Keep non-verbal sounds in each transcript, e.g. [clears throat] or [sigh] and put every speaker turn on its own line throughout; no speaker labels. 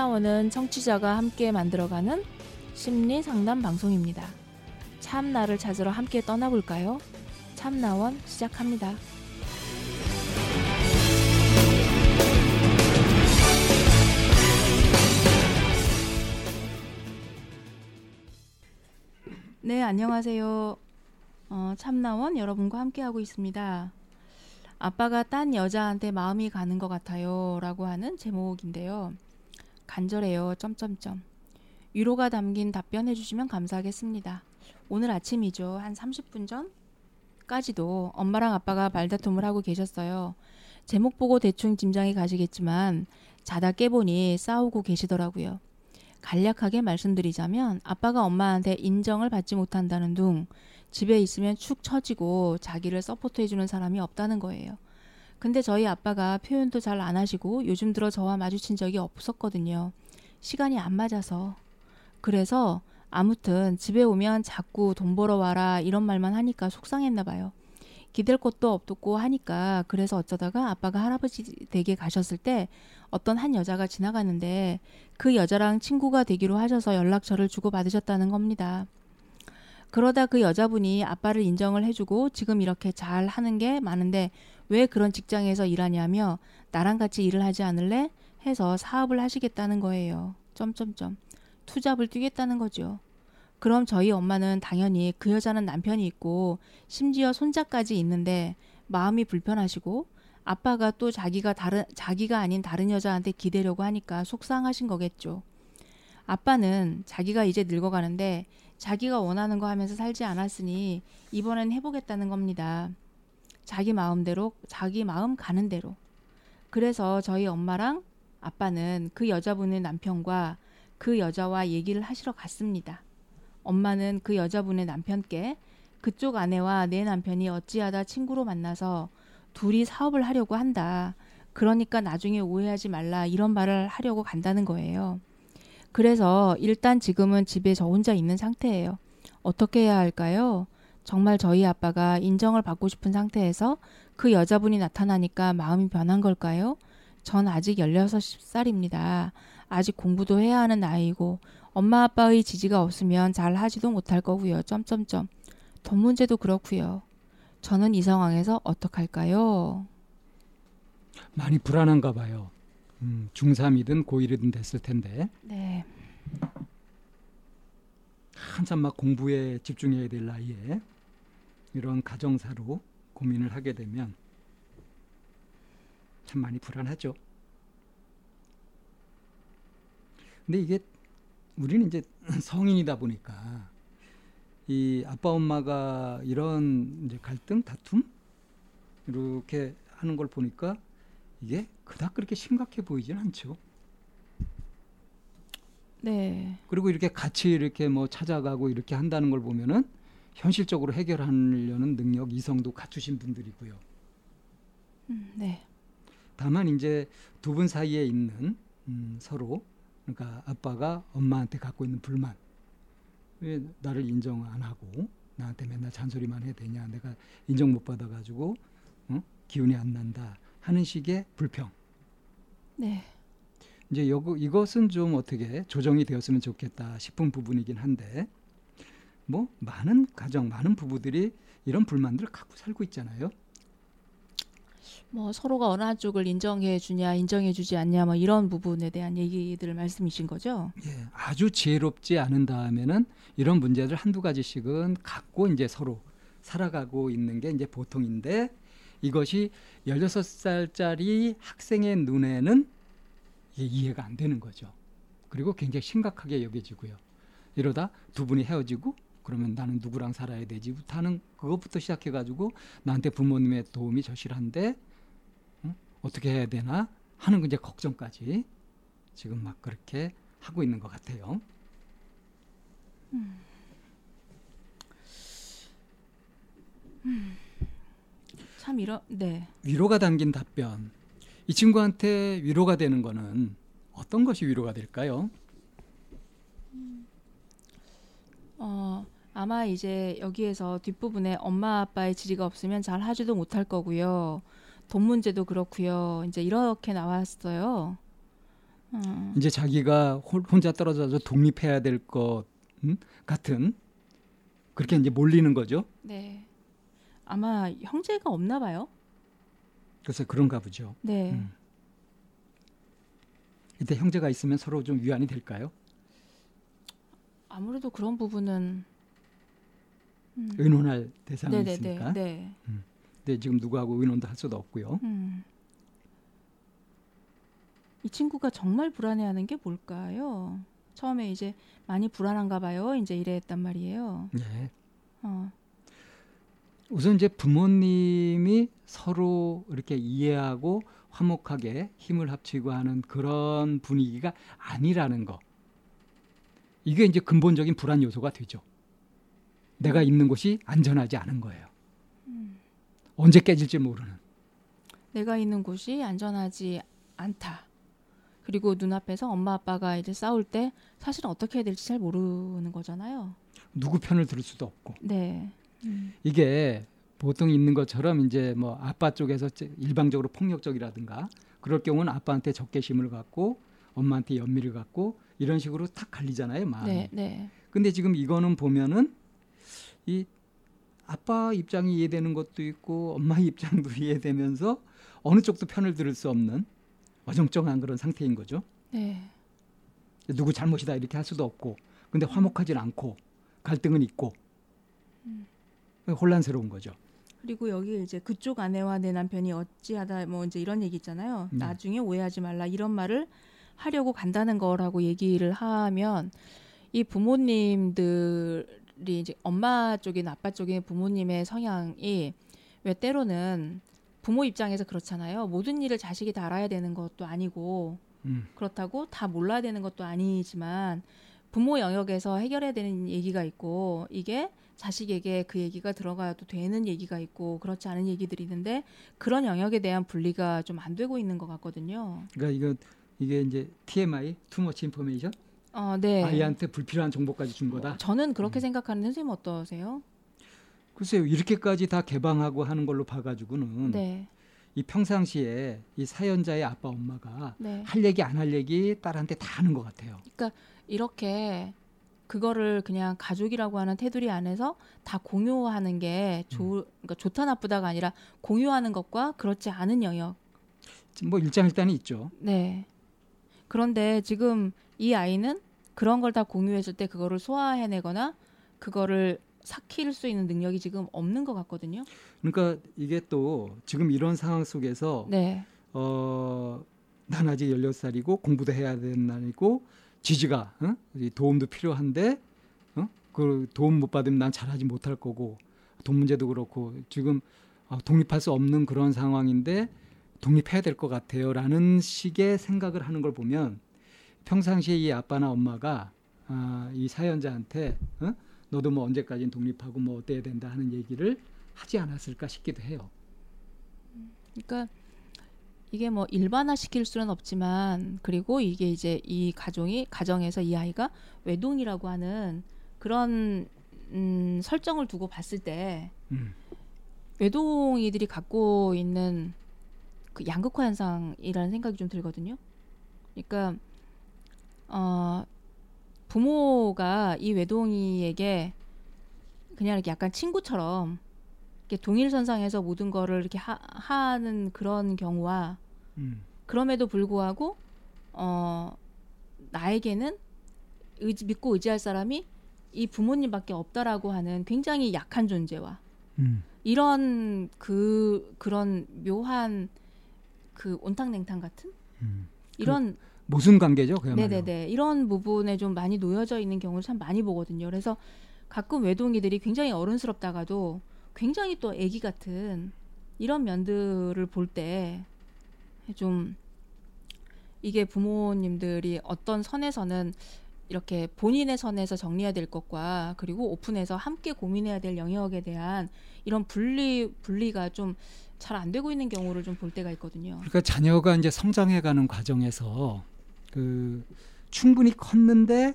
참나원은 청취자가 함께 만들어가는 심리 상담 방송입니다. 참나를 찾으러 함께 떠나볼까요? 참나원 시작합니다. 네, 안녕하세요. 어, 참나원 여러분과 함께하고 있습니다. 아빠가 딴 여자한테 마음이 가는 것 같아요. 라고 하는 제목인데요. 간절해요. 점점점. 위로가 담긴 답변 해 주시면 감사하겠습니다. 오늘 아침이죠. 한 30분 전까지도 엄마랑 아빠가 말다툼을 하고 계셨어요. 제목 보고 대충 짐작이 가시겠지만 자다 깨보니 싸우고 계시더라고요. 간략하게 말씀드리자면 아빠가 엄마한테 인정을 받지 못한다는 둥 집에 있으면 축 처지고 자기를 서포트해주는 사람이 없다는 거예요. 근데 저희 아빠가 표현도 잘 안 하시고 요즘 들어 저와 마주친 적이 없었거든요. 시간이 안 맞아서. 그래서 아무튼 집에 오면 자꾸 돈 벌어 와라 이런 말만 하니까 속상했나 봐요. 기댈 것도 없고 하니까 그래서 어쩌다가 아빠가 할아버지 댁에 가셨을 때 어떤 한 여자가 지나가는데 그 여자랑 친구가 되기로 하셔서 연락처를 주고 받으셨다는 겁니다. 그러다 그 여자분이 아빠를 인정을 해주고 지금 이렇게 잘 하는 게 많은데 왜 그런 직장에서 일하냐며 나랑 같이 일을 하지 않을래? 해서 사업을 하시겠다는 거예요. 점점점. 투잡을 뛰겠다는 거죠. 그럼 저희 엄마는 당연히 그 여자는 남편이 있고 심지어 손자까지 있는데 마음이 불편하시고 아빠가 또 자기가 다른 자기가 아닌 다른 여자한테 기대려고 하니까 속상하신 거겠죠. 아빠는 자기가 이제 늙어가는데 자기가 원하는 거 하면서 살지 않았으니 이번엔 해보겠다는 겁니다. 자기 마음대로, 자기 마음 가는 대로. 그래서 저희 엄마랑 아빠는 그 여자분의 남편과 그 여자와 얘기를 하시러 갔습니다. 엄마는 그 여자분의 남편께 그쪽 아내와 내 남편이 어찌하다 친구로 만나서 둘이 사업을 하려고 한다. 그러니까 나중에 오해하지 말라 이런 말을 하려고 간다는 거예요. 그래서 일단 지금은 집에 저 혼자 있는 상태예요. 어떻게 해야 할까요? 정말 저희 아빠가 인정을 받고 싶은 상태에서 그 여자분이 나타나니까 마음이 변한 걸까요? 전 아직 16살입니다. 아직 공부도 해야 하는 나이고 엄마 아빠의 지지가 없으면 잘 하지도 못할 거고요. 점점점. 돈 문제도 그렇고요. 저는 이 상황에서 어떡할까요?
많이 불안한가 봐요. 음, 중3이든 고1이든 됐을 텐데.
네.
한참 막 공부에 집중해야 될 나이에 이런 가정사로 고민을 하게 되면 참 많이 불안하죠. 근데 이게 우리는 이제 [clears throat] 성인이다 보니까 이 아빠 엄마가 이런 이제 갈등 다툼 이렇게 하는 걸 보니까 이게 그닥 그렇게 심각해 보이지는 않죠.
네.
그리고 이렇게 같이 이렇게 뭐 찾아가고 이렇게 한다는 걸 보면은 현실적으로 해결하려는 능력 이성도 갖추신 분들이고요.
음, 네.
다만 이제 두 분 사이에 있는 음, 서로 그러니까 아빠가 엄마한테 갖고 있는 불만 왜 나를 인정 안 하고 나한테 맨날 잔소리만 해야 되냐 내가 인정 못 받아가지고 어? 기운이 안 난다 하는 식의 불평.
네.
이제 요 이것은 좀 어떻게 조정이 되었으면 좋겠다 싶은 부분이긴 한데 뭐 많은 가정 많은 부부들이 이런 불만들을 갖고 살고 있잖아요.
뭐 서로가 어느 한쪽을 인정해 주냐 인정해 주지 않냐 뭐 이런 부분에 대한 얘기들 말씀이신 거죠?
예, 아주 지혜롭지 않은 다음에는 이런 문제들 한두 가지씩은 갖고 이제 서로 살아가고 있는 게 이제 보통인데 이것이 16살짜리 학생의 눈에는 이해가 안 되는 거죠. 그리고 굉장히 심각하게 여겨지고요. 이러다 두 분이 헤어지고 그러면 나는 누구랑 살아야 되지부터 하는 그것부터 시작해가지고 나한테 부모님의 도움이 절실한데 어? 어떻게 해야 되나 하는 이제 걱정까지 지금 막 그렇게 하고 있는 것 같아요.
음. 음. 참 이런 네.
위로가 담긴 답변. 이 친구한테 위로가 되는 거는 어떤 것이 위로가 될까요?
어, 아마 이제 여기에서 뒷부분에 엄마 아빠의 지지가 없으면 잘 하지도 못할 거고요. 돈 문제도 그렇고요. 이제 이렇게 나왔어요. 어,
이제 자기가 홀- 혼자 떨어져서 독립해야 될것 음? 같은 그렇게 이제 몰리는 거죠.
네. 아마 형제가 없나 봐요.
그래서 그런가 보죠.
네.
음. 이때 형제가 있으면 서로 좀 위안이 될까요?
아무래도 그런 부분은 음.
의논할 대상이
네네네.
있으니까.
네.
근데 지금 누구하고 의논도 할 수도 없고요.
음. 이 친구가 정말 불안해하는 게 뭘까요? 처음에 이제 많이 불안한가 봐요. 이제 이랬단 말이에요.
네.
어,
우선 이제 부모님이 서로 이렇게 이해하고 화목하게 힘을 합치고 하는 그런 분위기가 아니라는 거. 이게 이제 근본적인 불안 요소가 되죠. 내가 있는 곳이 안전하지 않은 거예요. 언제 깨질지 모르는.
내가 있는 곳이 안전하지 않다. 그리고 눈앞에서 엄마 아빠가 이제 싸울 때 사실은 어떻게 해야 될지 잘 모르는 거잖아요.
누구 편을 들을 수도 없고.
네. 음.
이게 보통 있는 것처럼 이제 뭐 아빠 쪽에서 제- 일방적으로 폭력적이라든가 그럴 경우는 아빠한테 적개심을 갖고 엄마한테 연민을 갖고 이런 식으로 탁 갈리잖아요 마음이.
네, 네.
근데 지금 이거는 보면은 이 아빠 입장이 이해되는 것도 있고 엄마 [laughs] 입장도 이해되면서 어느 쪽도 편을 들을 수 없는 어정쩡한 그런 상태인 거죠.
네.
누구 잘못이다 이렇게 할 수도 없고 근데 화목하진 않고 갈등은 있고 혼란스러운 거죠.
그리고 여기 이제 그쪽 아내와 내 남편이 어찌하다 뭐 이제 이런 얘기 있잖아요.
네.
나중에 오해하지 말라 이런 말을 하려고 간다는 거라고 얘기를 하면 이 부모님들이 이제 엄마 쪽이나 아빠 쪽의 부모님의 성향이 왜 때로는 부모 입장에서 그렇잖아요. 모든 일을 자식이 다 알아야 되는 것도 아니고
음.
그렇다고 다 몰라야 되는 것도 아니지만 부모 영역에서 해결해야 되는 얘기가 있고 이게 자식에게 그 얘기가 들어가도 되는 얘기가 있고 그렇지 않은 얘기들이 있는데 그런 영역에 대한 분리가 좀 안 되고 있는 것 같거든요.
그러니까 이거 이게 이제 TMI, too much information,
어, 네.
아이한테 불필요한 정보까지 준 거다.
저는 그렇게
음.
생각하는 선생님 어떠세요?
글쎄요, 이렇게까지 다 개방하고 하는 걸로 봐가지고는
네,
이 평상시에 이 사연자의 아빠 엄마가
네.
할 얘기 안 할 얘기 딸한테 다 하는 것 같아요.
이렇게 그거를 그냥 가족이라고 하는 테두리 안에서 다 공유하는 게 좋, 그러니까 좋다 나쁘다가 아니라 공유하는 것과 그렇지 않은 영역.
뭐 일장일단이 있죠.
네. 그런데 지금 이 아이는 그런 걸 다 공유했을 때 그거를 소화해내거나 그거를 삭힐 수 있는 능력이 지금 없는 것 같거든요.
그러니까 이게 또 지금 이런 상황 속에서
네.
어, 난 아직 16살이고 공부도 해야 되는 나이고 지지가 어? 이 도움도 필요한데 어? 그 도움 못 받으면 난 잘하지 못할 거고 돈 문제도 그렇고 지금 어, 독립할 수 없는 그런 상황인데 독립해야 될 것 같아요라는 식의 생각을 하는 걸 보면 평상시에 이 아빠나 엄마가 아, 이 사연자한테 어? 너도 뭐 언제까지는 독립하고 뭐 어때야 된다 하는 얘기를 하지 않았을까 싶기도 해요.
그러니까 이게 뭐 일반화 시킬 수는 없지만 그리고 이게 이제 이 가정이 가정에서 이 아이가 외동이라고 하는 그런 음, 설정을 두고 봤을 때
음.
외동이들이 갖고 있는 그 양극화 현상이라는 생각이 좀 들거든요. 그러니까 어 부모가 이 외동이에게 그냥 이렇게 약간 친구처럼 동일선상에서 모든 거를 이렇게 하, 하는 그런 경우와
음.
그럼에도 불구하고 어 나에게는 의지, 믿고 의지할 사람이 이 부모님밖에 없다라고 하는 굉장히 약한 존재와
음.
이런 그 그런 묘한 그 온탕냉탕 같은
음.
이런
모순 관계죠, 그야말로.
네네네 이런 부분에 좀 많이 놓여져 있는 경우를 참 많이 보거든요. 그래서 가끔 외동이들이 굉장히 어른스럽다가도 굉장히 또 아기 같은 이런 면들을 볼 때 좀 이게 부모님들이 어떤 선에서는 이렇게 본인의 선에서 정리해야 될 것과 그리고 오픈해서 함께 고민해야 될 영역에 대한 이런 분리 분리가 좀 잘 안 되고 있는 경우를 좀 볼 때가 있거든요.
그러니까 자녀가 이제 성장해가는 과정에서 그 충분히 컸는데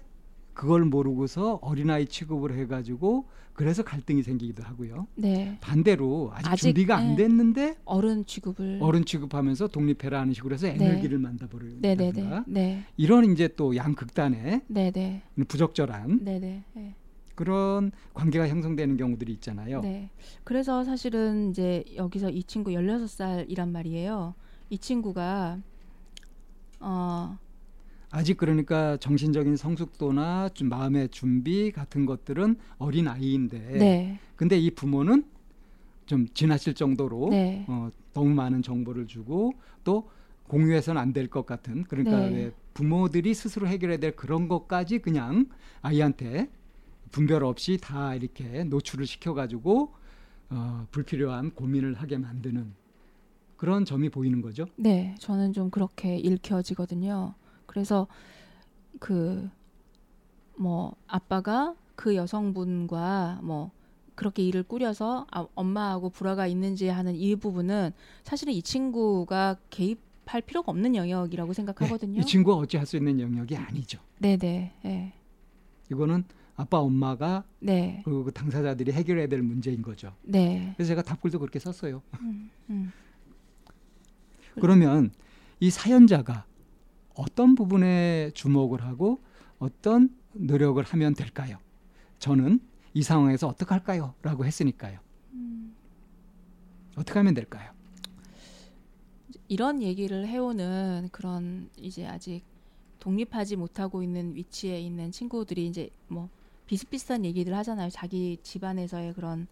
그걸 모르고서 어린아이 취급을 해가지고 그래서 갈등이 생기기도 하고요.
네.
반대로 아직,
아직,
준비가 안
네.
됐는데
어른 취급을
어른 취급하면서 독립해라 하는 식으로 해서
네.
에너지를
네, 네, 네. 네.
이런 이제 또 양극단의
네, 네.
부적절한
네, 네. 네.
그런 관계가 형성되는 경우들이 있잖아요.
네. 그래서 사실은 이제 여기서 이 친구 16살이란 말이에요. 이 친구가 어,
아직 그러니까 정신적인 성숙도나 좀 마음의 준비 같은 것들은 어린 아이인데
네.
근데 이 부모는 좀 지나칠 정도로
네.
어, 너무 많은 정보를 주고 또 공유해서는 안 될 것 같은 그러니까
네.
왜 부모들이 스스로 해결해야 될 그런 것까지 그냥 아이한테 분별 없이 다 이렇게 노출을 시켜가지고 어, 불필요한 고민을 하게 만드는 그런 점이 보이는 거죠.
네. 저는 좀 그렇게 읽혀지거든요. 그래서 그 뭐 아빠가 그 여성분과 뭐 그렇게 일을 꾸려서 아, 엄마하고 불화가 있는지 하는 이 부분은 사실은 이 친구가 개입할 필요가 없는 영역이라고 생각하거든요.
이 친구가 어찌 할 수 있는 영역이 아니죠.
네, 네. 네.
이거는 아빠 엄마가
네.
그리고 그 당사자들이 해결해야 될 문제인 거죠.
네.
그래서 제가 답글도 그렇게 썼어요.
음, 음.
그러면 이 사연자가 어떤 부분에 주목을 하고 어떤 노력을 하면 될까요? 저는 이 상황에서 어떻게 할까요? 라고 했으니까요.
음.
어떻게 하면 될까요?
이런 얘기를 해오는 그런 이제 아직 독립하지 못하고 있는 위치에 있는 친구들이 이제 뭐 비슷비슷한 얘기들 하잖아요. 자기 집안에서의 그런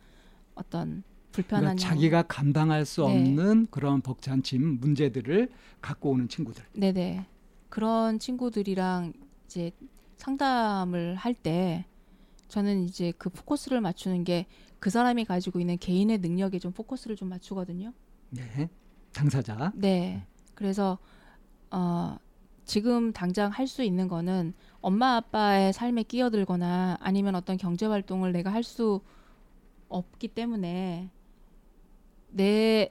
어떤 불편한
그러니까
양-
자기가 감당할 수
네.
없는 그런 벅찬 짐, 문제들을 갖고 오는 친구들.
네네 그런 친구들이랑 이제 상담을 할 때 저는 이제 그 포커스를 맞추는 게 그 사람이 가지고 있는 개인의 능력에 좀 포커스를 좀 맞추거든요.
네. 당사자.
네. 그래서 어 지금 당장 할 수 있는 거는 엄마 아빠의 삶에 끼어들거나 아니면 어떤 경제 활동을 내가 할 수 없기 때문에 내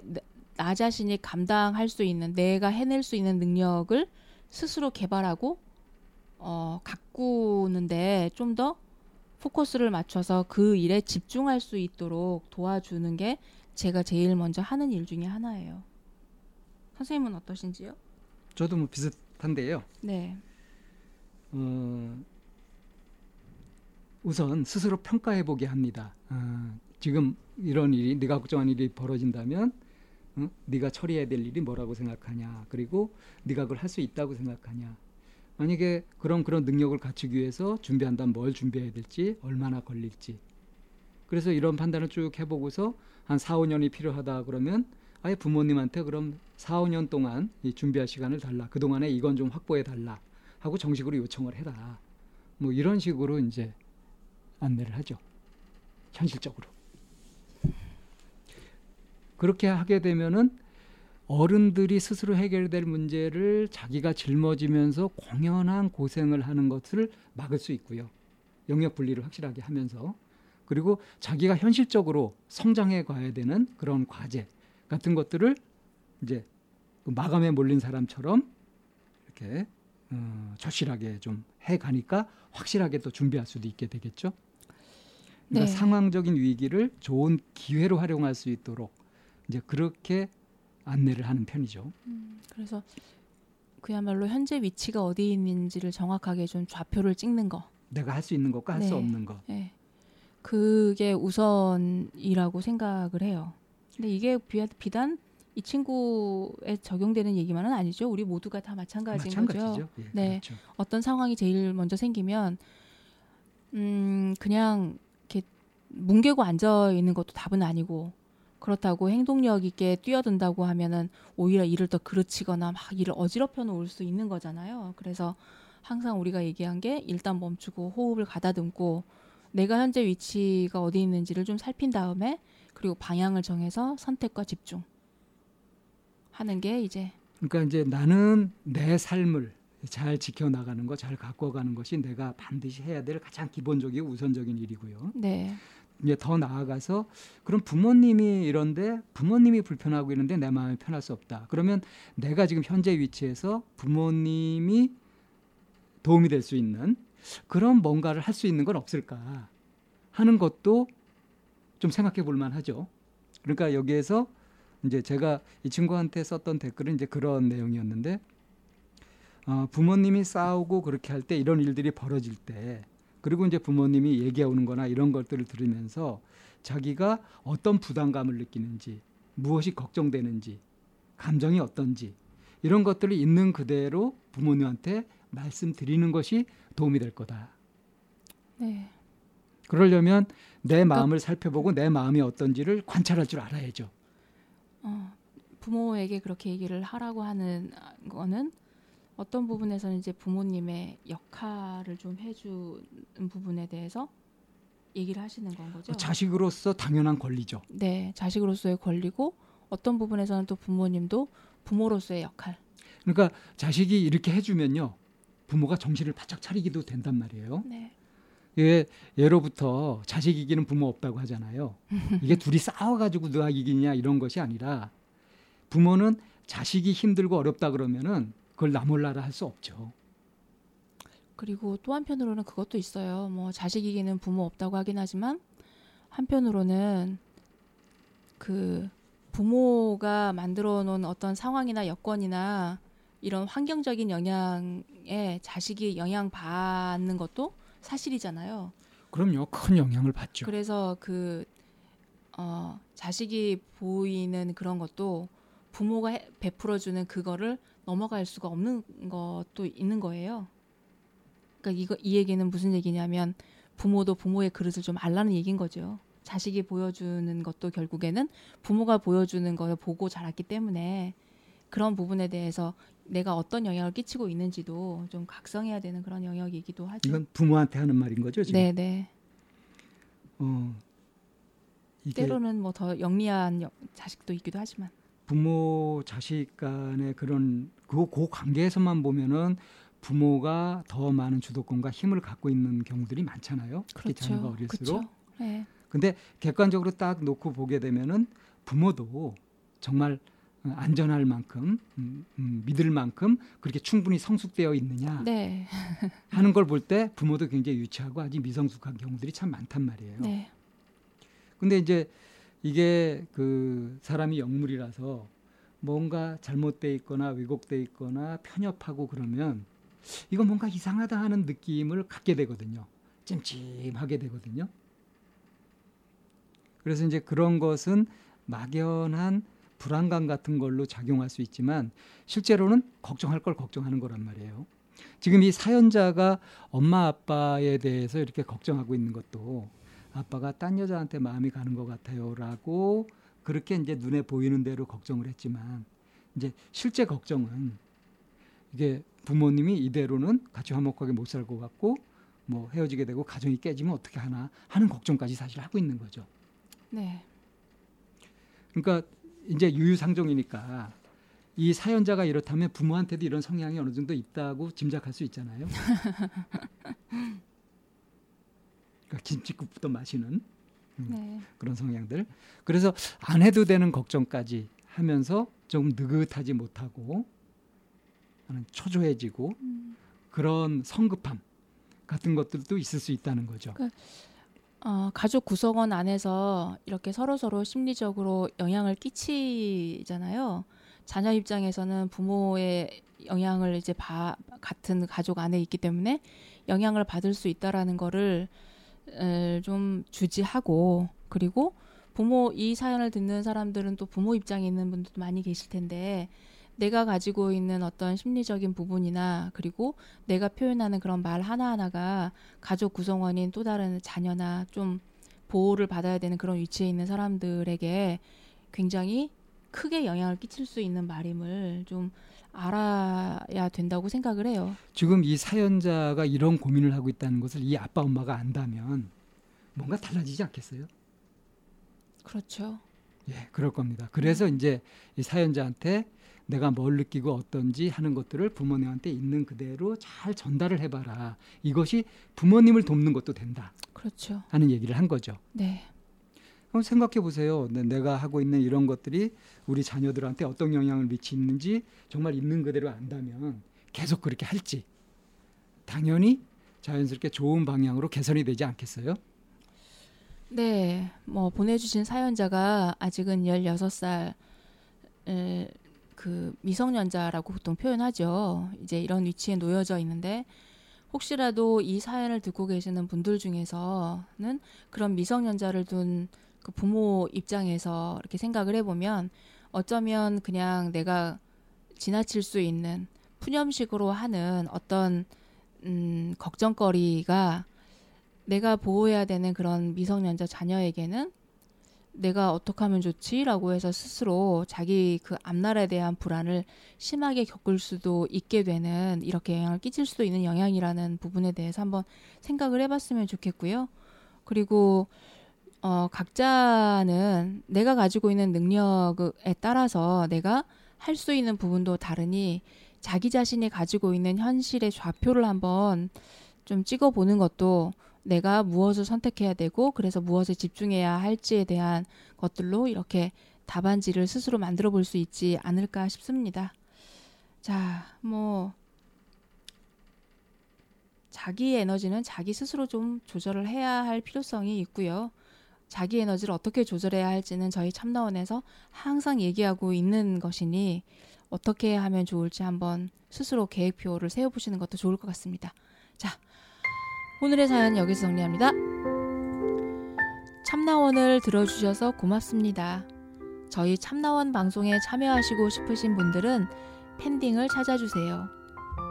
나 자신이 감당할 수 있는 내가 해낼 수 있는 능력을 스스로 개발하고 어 가꾸는데 좀 더 포커스를 맞춰서 그 일에 집중할 수 있도록 도와주는 게 제가 제일 먼저 하는 일 중에 하나예요. 선생님은 어떠신지요?
저도 뭐 비슷한데요.
네.
어, 우선 스스로 평가해 보게 합니다. 어, 지금 이런 일이 네가 걱정한 일이 벌어진다면 어? 네가 처리해야 될 일이 뭐라고 생각하냐 그리고 네가 그걸 할 수 있다고 생각하냐 만약에 그런 그런 능력을 갖추기 위해서 준비한다면 뭘 준비해야 될지 얼마나 걸릴지 그래서 이런 판단을 쭉 해보고서 한 4, 5년이 필요하다 그러면 아예 부모님한테 그럼 4, 5년 동안 이 준비할 시간을 달라 그동안에 이건 좀 확보해 달라 하고 정식으로 요청을 해라. 뭐 이런 식으로 이제 안내를 하죠. 현실적으로. 그렇게 하게 되면은 어른들이 스스로 해결될 문제를 자기가 짊어지면서 공연한 고생을 하는 것을 막을 수 있고요. 영역 분리를 확실하게 하면서 그리고 자기가 현실적으로 성장해 가야 되는 그런 과제 같은 것들을 이제 그 마감에 몰린 사람처럼 이렇게 어, 절실하게 좀 해가니까 확실하게 또 준비할 수도 있게 되겠죠. 그러니까
네.
상황적인 위기를 좋은 기회로 활용할 수 있도록 이제 그렇게 안내를 하는 편이죠.
그래서 그야말로 현재 위치가 어디 있는지를 정확하게 좀 좌표를 찍는 거.
내가 할 수 있는 것과 할수
네.
없는 것.
예. 그게 우선이라고 생각을 해요. 근데 이게 비- 비단 이 친구에 적용되는 얘기만은 아니죠. 우리 모두가 다 마찬가지인 거죠.
마찬가지죠. 예,
네.
그렇죠.
어떤 상황이 제일 먼저 생기면 음 그냥 이렇게 뭉개고 앉아 있는 것도 답은 아니고 그렇다고 행동력 있게 뛰어든다고 하면은 오히려 일을 더 그르치거나 막 일을 어지럽혀 놓을 수 있는 거잖아요. 그래서 항상 우리가 얘기한 게 일단 멈추고 호흡을 가다듬고 내가 현재 위치가 어디 있는지를 좀 살핀 다음에 그리고 방향을 정해서 선택과 집중 하는 게 이제
그러니까 이제 나는 내 삶을 잘 지켜나가는 것, 잘 가꿔가는 것이 내가 반드시 해야 될 가장 기본적이고 우선적인 일이고요.
네.
이제 더 나아가서 그럼 부모님이 이런데 부모님이 불편하고 있는데 내 마음이 편할 수 없다. 그러면 내가 지금 현재 위치에서 부모님이 도움이 될 수 있는 그런 뭔가를 할 수 있는 건 없을까 하는 것도 좀 생각해 볼 만하죠. 그러니까 여기에서 이제 제가 이 친구한테 썼던 댓글은 이제 그런 내용이었는데 어, 부모님이 싸우고 그렇게 할 때 이런 일들이 벌어질 때 그리고 이제 부모님이 얘기해 오는 거나 이런 것들을 들으면서 자기가 어떤 부담감을 느끼는지 무엇이 걱정되는지 감정이 어떤지 이런 것들을 있는 그대로 부모님한테 말씀드리는 것이 도움이 될 거다.
네.
그러려면 내 마음을 살펴보고 내 마음이 어떤지를 관찰할 줄 알아야죠.
어, 부모에게 그렇게 얘기를 하라고 하는 거는 어떤 부분에서는 이제 부모님의 역할을 좀 해주는 부분에 대해서 얘기를 하시는 건 거죠.
자식으로서 당연한 권리죠.
네, 자식으로서의 권리고 어떤 부분에서는 또 부모님도 부모로서의 역할.
그러니까 자식이 이렇게 해주면요, 부모가 정신을 바짝 차리기도 된단 말이에요.
네.
예, 예로부터 자식 이기는 부모 없다고 하잖아요. 이게 둘이 싸워가지고 누가 이기냐 이런 것이 아니라 부모는 자식이 힘들고 어렵다 그러면은 그걸 나 몰라라 할 수 없죠.
그리고 또 한편으로는 그것도 있어요. 뭐 자식이기는 부모 없다고 하긴 하지만 한편으로는 그 부모가 만들어 놓은 어떤 상황이나 여건이나 이런 환경적인 영향에 자식이 영향 받는 것도 사실이잖아요.
그럼요. 큰 영향을 받죠.
그래서 그 어, 자식이 보이는 그런 것도 부모가 해, 베풀어 주는 그거를 넘어갈 수가 없는 것도 있는 거예요. 그러니까 이거 이 얘기는 무슨 얘기냐면 부모도 부모의 그릇을 좀 알라는 얘기인 거죠. 자식이 보여주는 것도 결국에는 부모가 보여주는 걸 보고 자랐기 때문에 그런 부분에 대해서 내가 어떤 영향을 끼치고 있는지도 좀 각성해야 되는 그런 영역이기도 하죠.
이건 부모한테 하는 말인 거죠, 지금.
네, 네.
어,
때로는 뭐 더 영리한 여- 자식도 있기도 하지만.
부모 자식 간의 그런 그, 그 관계에서만 보면은 부모가 더 많은 주도권과 힘을 갖고 있는 경우들이 많잖아요. 특히 자녀가
그렇죠.
어릴수록.
그렇죠. 네.
근데 객관적으로 딱 놓고 보게 되면은 부모도 정말 어, 안전할 만큼 음, 음, 믿을 만큼 그렇게 충분히 성숙되어 있느냐
네. [laughs]
하는 걸 볼 때 부모도 굉장히 유치하고 아직 미성숙한 경우들이 참 많단 말이에요.
네.
근데 이제 이게 그 사람이 영물이라서 뭔가 잘못돼 있거나 왜곡돼 있거나 편협하고 그러면 이거 뭔가 이상하다 하는 느낌을 갖게 되거든요. 찜찜하게 되거든요. 그래서 이제 그런 것은 막연한 불안감 같은 걸로 작용할 수 있지만 실제로는 걱정할 걸 걱정하는 거란 말이에요. 지금 이 사연자가 엄마 아빠에 대해서 이렇게 걱정하고 있는 것도 아빠가 딴 여자한테 마음이 가는 것 같아요라고 그렇게 이제 눈에 보이는 대로 걱정을 했지만 이제 실제 걱정은 이게 부모님이 이대로는 같이 화목하게 못 살 것 같고 뭐 헤어지게 되고 가정이 깨지면 어떻게 하나 하는 걱정까지 사실 하고 있는 거죠.
네.
그러니까 이제 유유상종이니까 이 사연자가 이렇다면 부모한테도 이런 성향이 어느 정도 있다고 짐작할 수 있잖아요. [laughs] 그러니까 김치국부터 마시는 음.
네.
그런 성향들. 그래서 안 해도 되는 걱정까지 하면서 좀 느긋하지 못하고 초조해지고
음.
그런 성급함 같은 것들도 있을 수 있다는 거죠.
어, 가족 구성원 안에서 이렇게 서로 서로 심리적으로 영향을 끼치잖아요. 자녀 입장에서는 부모의 영향을 이제 바, 같은 가족 안에 있기 때문에 영향을 받을 수 있다라는 거를 에, 좀 주지하고 그리고 부모 이 사연을 듣는 사람들은 또 부모 입장에 있는 분들도 많이 계실 텐데 내가 가지고 있는 어떤 심리적인 부분이나 그리고 내가 표현하는 그런 말 하나하나가 가족 구성원인 또 다른 자녀나 좀 보호를 받아야 되는 그런 위치에 있는 사람들에게 굉장히 크게 영향을 끼칠 수 있는 말임을 좀 알아야 된다고 생각을 해요.
지금 이 사연자가 이런 고민을 하고 있다는 것을 이 아빠 엄마가 안다면 뭔가 달라지지 않겠어요?
그렇죠.
예, 그럴 겁니다. 그래서 이제 이 사연자한테 내가 뭘 느끼고 어떤지 하는 것들을 부모님한테 있는 그대로 잘 전달을 해봐라. 이것이 부모님을 돕는 것도 된다
그렇죠.
하는 얘기를 한 거죠.
네.
그럼 생각해 보세요. 네, 내가 하고 있는 이런 것들이 우리 자녀들한테 어떤 영향을 미치는지 정말 있는 그대로 안다면 계속 그렇게 할지 당연히 자연스럽게 좋은 방향으로 개선이 되지 않겠어요?
네, 뭐 보내주신 사연자가 아직은 16살 그 미성년자라고 보통 표현하죠. 이제 이런 위치에 놓여져 있는데 혹시라도 이 사연을 듣고 계시는 분들 중에서는 그런 미성년자를 둔 그 부모 입장에서 이렇게 생각을 해보면 어쩌면 그냥 내가 지나칠 수 있는 푸념식으로 하는 어떤 음, 걱정거리가 내가 보호해야 되는 그런 미성년자 자녀에게는 내가 어떻게 하면 좋지라고 해서 스스로 자기 그 앞날에 대한 불안을 심하게 겪을 수도 있게 되는 이렇게 영향을 끼칠 수도 있는 영향이라는 부분에 대해서 한번 생각을 해봤으면 좋겠고요. 그리고 어, 각자는 내가 가지고 있는 능력에 따라서 내가 할 수 있는 부분도 다르니 자기 자신이 가지고 있는 현실의 좌표를 한번 좀 찍어보는 것도 내가 무엇을 선택해야 되고 그래서 무엇에 집중해야 할지에 대한 것들로 이렇게 답안지를 스스로 만들어 볼 수 있지 않을까 싶습니다. 자, 뭐 자기 에너지는 자기 스스로 좀 조절을 해야 할 필요성이 있고요. 자기 에너지를 어떻게 조절해야 할지는 저희 참나원에서 항상 얘기하고 있는 것이니 어떻게 하면 좋을지 한번 스스로 계획표를 세워보시는 것도 좋을 것 같습니다. 자, 오늘의 사연 여기서 정리합니다. 참나원을 들어주셔서 고맙습니다. 저희 참나원 방송에 참여하시고 싶으신 분들은 팬딩을 찾아주세요.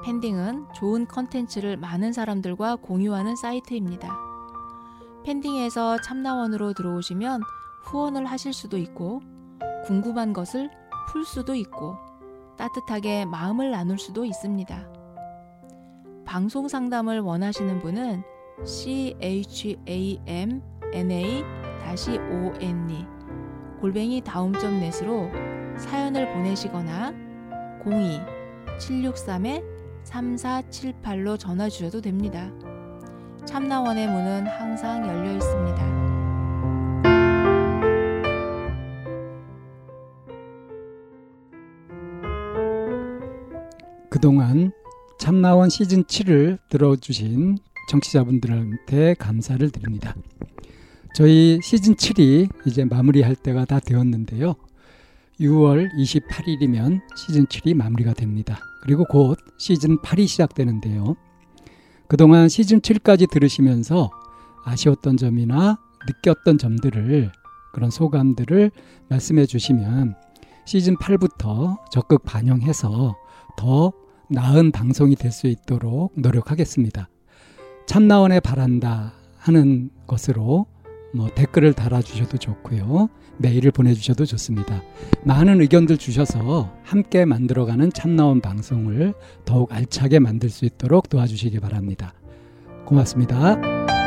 팬딩은 좋은 컨텐츠를 많은 사람들과 공유하는 사이트입니다. 팬딩에서 참나원으로 들어오시면 후원을 하실 수도 있고, 궁금한 것을 풀 수도 있고, 따뜻하게 마음을 나눌 수도 있습니다. 방송 상담을 원하시는 분은 chamna-one 골뱅이 다음점 넷으로 사연을 보내시거나 02-763-3478로 전화 주셔도 됩니다. 참나원의 문은 항상 열려 있습니다.
그동안 참나원 시즌 7을 들어주신 정치자분들한테 감사를 드립니다. 저희 시즌 7이 이제 마무리할 때가 다 되었는데요. 6월 28일이면 시즌 7이 마무리가 됩니다. 그리고 곧 시즌 8이 시작되는데요. 그동안 시즌 7까지 들으시면서 아쉬웠던 점이나 느꼈던 점들을 그런 소감들을 말씀해 주시면 시즌 8부터 적극 반영해서 더 나은 방송이 될 수 있도록 노력하겠습니다. 참나원에 바란다 하는 것으로 뭐 댓글을 달아주셔도 좋고요. 메일을 보내주셔도 좋습니다. 많은 의견들 주셔서 함께 만들어가는 참나원 방송을 더욱 알차게 만들 수 있도록 도와주시기 바랍니다. 고맙습니다.